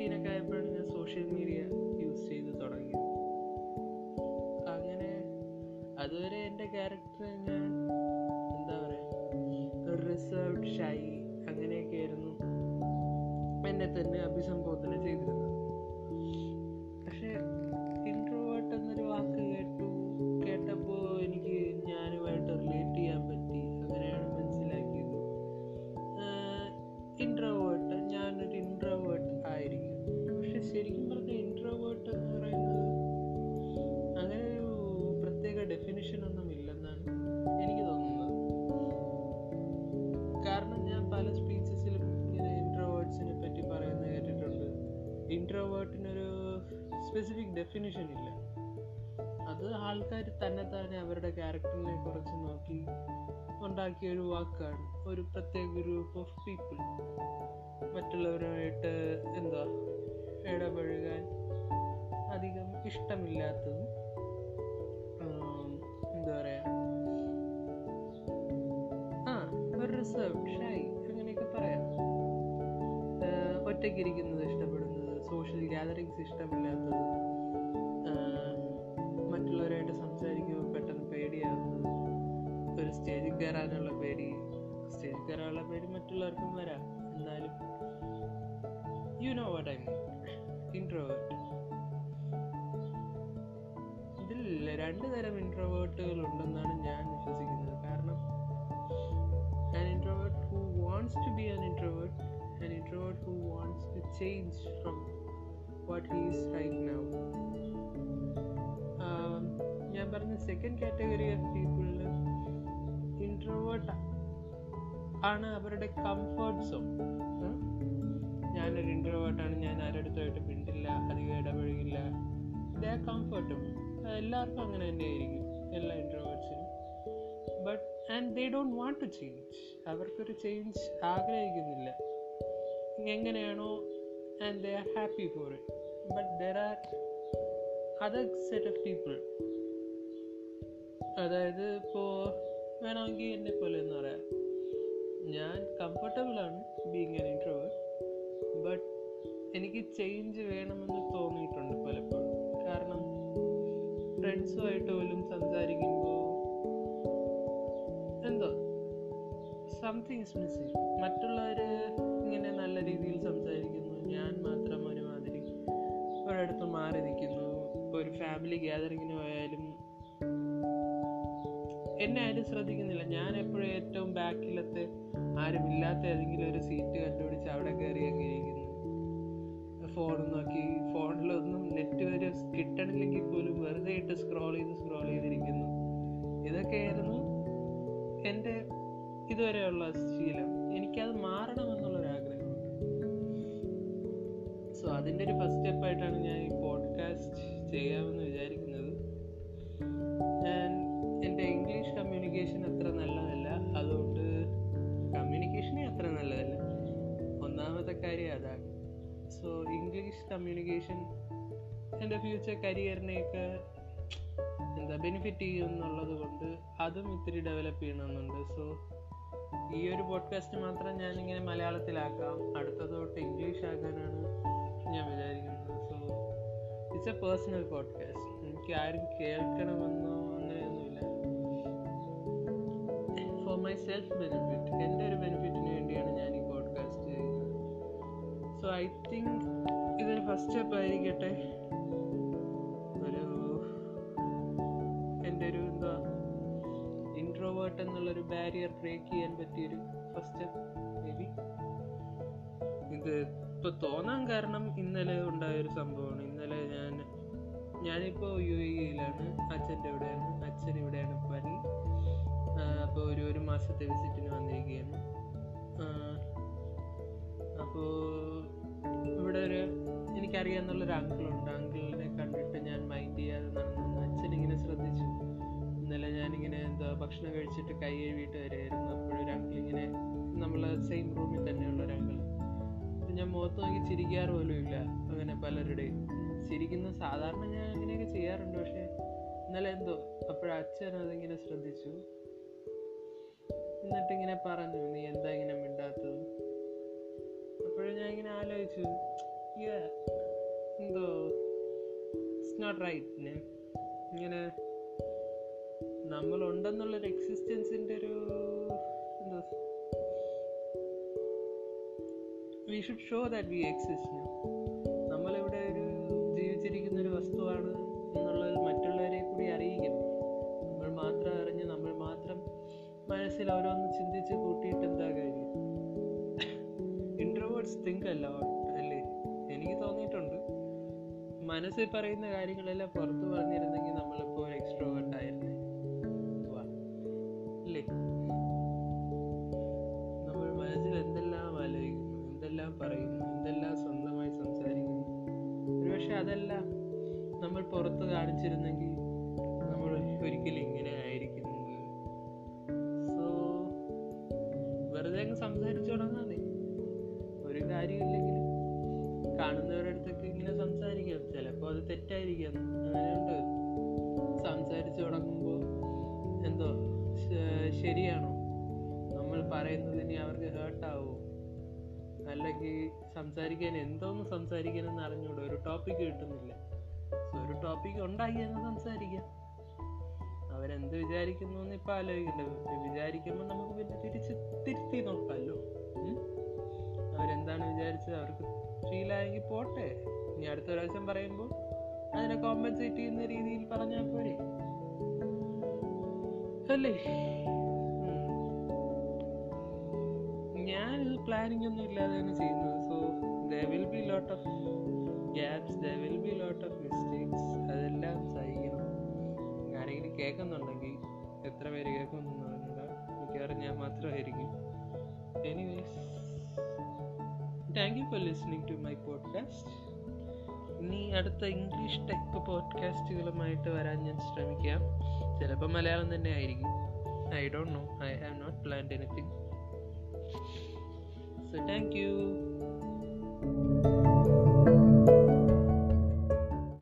എയ്റ്റീനൊക്കെ ആയപ്പോഴാണ് ഞാൻ social media use ചെയ്ത് തുടങ്ങിയത്. അങ്ങനെ അതുവരെ എന്റെ ക്യാരക്ടർ ഞാൻ എന്താ പറയുക റിസർവ്ഡ് ഷൈ അങ്ങനെയൊക്കെ ആയിരുന്നു എന്നെ തന്നെ അഭിസംബോധന ചെയ്തിരുന്നത്. ഇൻട്രോവേർട്ടിനൊരു സ്പെസിഫിക് ഡെഫിനിഷൻ ഇല്ല. അത് ആൾക്കാർ തന്നെ തന്നെ അവരുടെ ക്യാരക്ടറിനെ കുറിച്ച് നോക്കി ഉണ്ടാക്കിയ ഒരു വാക്കാണ്. ഒരു പ്രത്യേക ഗ്രൂപ്പ് ഓഫ് പീപ്പിൾ മറ്റുള്ളവരുമായിട്ട് എന്താ ഇടപഴകാൻ അധികം ഇഷ്ടമില്ലാത്തതും എന്താ പറയാ ആ ഒരു റിസർവ് ഷൈ അങ്ങനെയൊക്കെ പറയാം. ഒറ്റയ്ക്കിരിക്കുന്നത് ഇഷ്ടപ്പെടുന്നത് സോഷ്യൽ ഗ്യാതറിങ്സ് ഇഷ്ടമില്ലാത്തത് മറ്റുള്ളവരായിട്ട് സംസാരിക്കുമ്പോൾ പെട്ടെന്ന് പേടിയാകുന്നത് ഒരു സ്റ്റേജിൽ കയറാനുള്ള പേടി സ്റ്റേജിൽ കയറാനുള്ള പേടി മറ്റുള്ളവർക്കും വരാം. എന്നാലും you know what I mean introvert ഇതിൽ രണ്ട് തരം ഇൻട്രോവേർട്ടുകൾ ഉണ്ടെന്നാണ് ഞാൻ വിശ്വസിക്കുന്നത്. കാരണം an introvert who wants to be an introvert an introvert who wants to change from what he's now. Um, ഞാൻ പറഞ്ഞ സെക്കൻഡ് കാറ്റഗറി ഓഫ് പീപ്പിളിൽ ഇൻട്രോവേർട്ട് ആണ് അവരുടെ കംഫർട്ട് സോൺ ഞാനൊരു ഇൻട്രോവേർട്ടാണ് ഞാൻ ആരടുത്തായിട്ട് മിണ്ടില്ല അധികം ഇടപഴകില്ല. ദേ കംഫർട്ടും എല്ലാവർക്കും അങ്ങനെ തന്നെ ആയിരിക്കും എല്ലാ ഇൻട്രോവേർട്സിനും but and they don't want to change അവർക്കൊരു ചേഞ്ച് ആഗ്രഹിക്കുന്നില്ല. എങ്ങനെയാണോ and they are happy for it. But there are other set of people അതായത് ഇപ്പോൾ വേണമെങ്കിൽ എന്നെ പോലെ എന്ന് പറയാം. ഞാൻ കംഫർട്ടബിൾ ആണ് ബീങ് എൻ ഇൻട്രോവേർട്ട് ബട്ട് എനിക്ക് ചേഞ്ച് വേണമെന്ന് തോന്നിയിട്ടുണ്ട് പലപ്പോഴും. കാരണം ഫ്രണ്ട്സുമായിട്ട് പോലും സംസാരിക്കുമ്പോൾ എന്തോ സംതിങ് ഇസ് മിസ്സിങ് മറ്റുള്ളവർ ഇങ്ങനെ നല്ല രീതിയിൽ സംസാരിക്കുന്നു. ഞാൻ മാത്രം ഒരുമാതിരി ഒരിടത്ത് മാറി നിൽക്കുന്നു. ഇപ്പോൾ ഒരു ഫാമിലി ഗ്യാതറിങ്ങിന് പോയാലും എന്നെ ആരും ശ്രദ്ധിക്കുന്നില്ല. ഞാൻ എപ്പോഴും ഏറ്റവും ബാക്കിലത്തെ ആരും ഇല്ലാത്ത ഏതെങ്കിലും ഒരു സീറ്റ് കണ്ടുപിടിച്ച് അവിടെ കയറി അങ്ങനെയിരിക്കുന്നു ഫോൺ നോക്കി. ഫോണിലൊന്നും നെറ്റ് വരെ കിട്ടണില്ലെങ്കിൽ പോലും വെറുതെ ഇട്ട് സ്ക്രോൾ ചെയ്ത് സ്ക്രോൾ ചെയ്തിരിക്കുന്നു. ഇതൊക്കെയായിരുന്നു എന്റെ ഇതുവരെയുള്ള ശീലം. എനിക്കത് മാറണമെന്നുള്ളൊരാഗ്രഹമുണ്ട് സോ അതിന്റെ ഒരു ഫസ്റ്റ് സ്റ്റെപ്പായിട്ടാണ് ഞാൻ ഈ പോഡ്കാസ്റ്റ് ചെയ്യാമെന്ന് വിചാരിക്കുന്നത്. ഞാൻ എന്റെ ഇംഗ്ലീഷ് കമ്മ്യൂണിക്കേഷൻ അത്ര നല്ലതല്ല. അതുകൊണ്ട് കമ്മ്യൂണിക്കേഷനേ അത്ര നല്ലതല്ല. ഒന്നാമത്തെ കാര്യം അതാണ്. സോ ഇംഗ്ലീഷ് കമ്മ്യൂണിക്കേഷൻ എന്റെ ഫ്യൂച്ചർ കരിയറിനെയൊക്കെ എന്താ ബെനിഫിറ്റ് ചെയ്യും എന്നുള്ളത് കൊണ്ട് അതും ഇത്തിരി ഡെവലപ്പ് ചെയ്യണമെന്നുണ്ട്. സോ ഈ ഒരു പോഡ്കാസ്റ്റ് മാത്രം ഞാനിങ്ങനെ മലയാളത്തിലാക്കാം. അടുത്തത് തൊട്ട് ഇംഗ്ലീഷ് ആക്കാനാണ് ഞാൻ വിചാരിക്കുന്നത്. So it's a personal podcast എനിക്ക് ആരും കേൾക്കണമെന്നോ അങ്ങനെയൊന്നുമില്ല. ഫോർ മൈ സെൽഫ് ബെനിഫിറ്റ് എന്റെ ഒരു ബെനിഫിറ്റിന് വേണ്ടിയാണ് ഞാൻ ഈ പോഡ്കാസ്റ്റ് ചെയ്യുന്നത്. സോ ഐ തിങ്ക് ഇതൊരു ഫസ്റ്റ് സ്റ്റെപ്പ് ആയിരിക്കട്ടെ. ഒരു എന്റെ ഒരു എന്താ ഇൻട്രോവേർട്ട് എന്നുള്ളൊരു ബാരിയർ ബ്രേക്ക് ചെയ്യാൻ പറ്റിയൊരു ഫസ്റ്റ് സ്റ്റെപ്പ് മേ ബി ഇത് ഇപ്പോൾ തോന്നാൻ കാരണം ഇന്നലെ ഉണ്ടായ ഒരു സംഭവമാണ്. ഇന്നലെ ഞാൻ ഞാനിപ്പോൾ യു എയിലാണ് അച്ഛന്റെ ഇവിടെയാണ് അച്ഛൻ ഇവിടെയാണ് പനി. അപ്പോൾ ഒരു ഒരു മാസത്തെ വിസിറ്റിന് വന്നിരിക്കുകയാണ്. അപ്പോൾ ഇവിടെ ഒരു എനിക്കറിയാമെന്നുള്ളൊരു അങ്കിളുണ്ട് അങ്കിളിനെ കണ്ടിട്ട് ഞാൻ മൈൻഡ് ചെയ്യാതെ നടന്നു. അച്ഛൻ ഇങ്ങനെ ശ്രദ്ധിച്ചു. ഇന്നലെ ഞാനിങ്ങനെ എന്താ ഭക്ഷണം കഴിച്ചിട്ട് കൈ കഴുകിയിട്ട് വരെയായിരുന്നു അപ്പോഴൊരു അങ്കിൾ ഇങ്ങനെ നമ്മൾ സെയിം റൂമിൽ തന്നെയുള്ള ഒരു അങ്കിൾ ഞാൻ മുഖത്ത് നോക്കി ചിരിക്കാറ് പോലും ഇല്ല. അങ്ങനെ പലരുടെയും. ചിരിക്കുന്ന സാധാരണ ഞാൻ അങ്ങനെയൊക്കെ ചെയ്യാറുണ്ട്. പക്ഷേ ഇന്നലെ എന്തോ അപ്പോഴച്ഛൻ അതിങ്ങനെ ശ്രദ്ധിച്ചു. എന്നിട്ട് ഇങ്ങനെ പറഞ്ഞു നീ എന്താ ഇങ്ങനെ മിണ്ടാത്തത്? അപ്പോഴും ഞാൻ ഇങ്ങനെ ആലോചിച്ചു എന്തോ ഇറ്റ്സ് നോട്ട് റൈറ്റ് ഇങ്ങനെ നമ്മളുണ്ടെന്നുള്ളൊരു എക്സിസ്റ്റൻസിന്റെ ഒരു എന്തോ we should show that we exist നമ്മളിവിടെ ഒരു ജീവിച്ചിരിക്കുന്ന ഒരു വസ്തുവാണ് എന്നുള്ളത് മറ്റുള്ളവരെ കൂടി അറിയിക്കണം. നമ്മൾ മാത്രം അറിഞ്ഞ് നമ്മൾ മാത്രം മനസ്സിൽ അവരൊന്ന് ചിന്തിച്ച് കൂട്ടിയിട്ട് എന്താ കാര്യം? ഇൻട്രോവേർഡ്സ് തിങ്ക് അല്ല അല്ലേ? എനിക്ക് തോന്നിയിട്ടുണ്ട്. മനസ്സിൽ പറയുന്ന കാര്യങ്ങളെല്ലാം പുറത്ത് പറഞ്ഞിരുന്നെങ്കിൽ തെറ്റായിരിക്കാം അങ്ങനെയുണ്ട്. സംസാരിച്ചു തുടങ്ങുമ്പോൾ എന്തോ ശരിയാണോ? നമ്മൾ പറയുന്നതിന് അവർക്ക് ഹേർട്ടാവോ അല്ലെങ്കിൽ സംസാരിക്കാൻ എന്തോന്ന് സംസാരിക്കാനെന്ന് അറിഞ്ഞൂടെ? ഒരു ടോപ്പിക് കിട്ടുന്നില്ല. ഒരു ടോപ്പിക് ഉണ്ടാക്കി എന്ന് സംസാരിക്കാം. അവരെന്ത് വിചാരിക്കുന്നു എന്ന് ഇപ്പം ആലോചിക്കണ്ട. വിചാരിക്കുമ്പോൾ നമുക്ക് പിന്നെ തിരിച്ച് തിരുത്തി നോക്കാമല്ലോ? അവരെന്താണ് വിചാരിച്ചത്? അവർക്ക് ഫീലായെങ്കിൽ പോട്ടെ. ഇനി അടുത്ത പ്രാവശ്യം പറയുമ്പോൾ അതിനെ കോമ്പൻസേറ്റ് ചെയ്യുന്ന രീതിയിൽ പറഞ്ഞാൽ പോരെ. അല്ലേ. ഞാൻ പ്ലാനിങ് ഒന്നും ഇല്ലാതെയാണ് ചെയ്യുന്നത്. So there will be lot of gaps there will be lot of mistakes അതെല്ലാം സഹിക്കണം. ആരെങ്കിലും കേൾക്കുന്നുണ്ടെങ്കിൽ എത്ര പേര് കേൾക്കുമെന്ന് പറഞ്ഞാൽ മിക്കവാറും ഞാൻ മാത്രമായിരിക്കും. Anyways thank you for listening to my podcast ഇനി അടുത്ത ഇംഗ്ലീഷ് ടൈപ്പ് പോഡ്കാസ്റ്റുകളുമായിട്ട് വരാൻ ഞാൻ ശ്രമിക്കാം. ചിലപ്പോൾ മലയാളം തന്നെ ആയിരിക്കും. I don't know I have not planned anything so thank you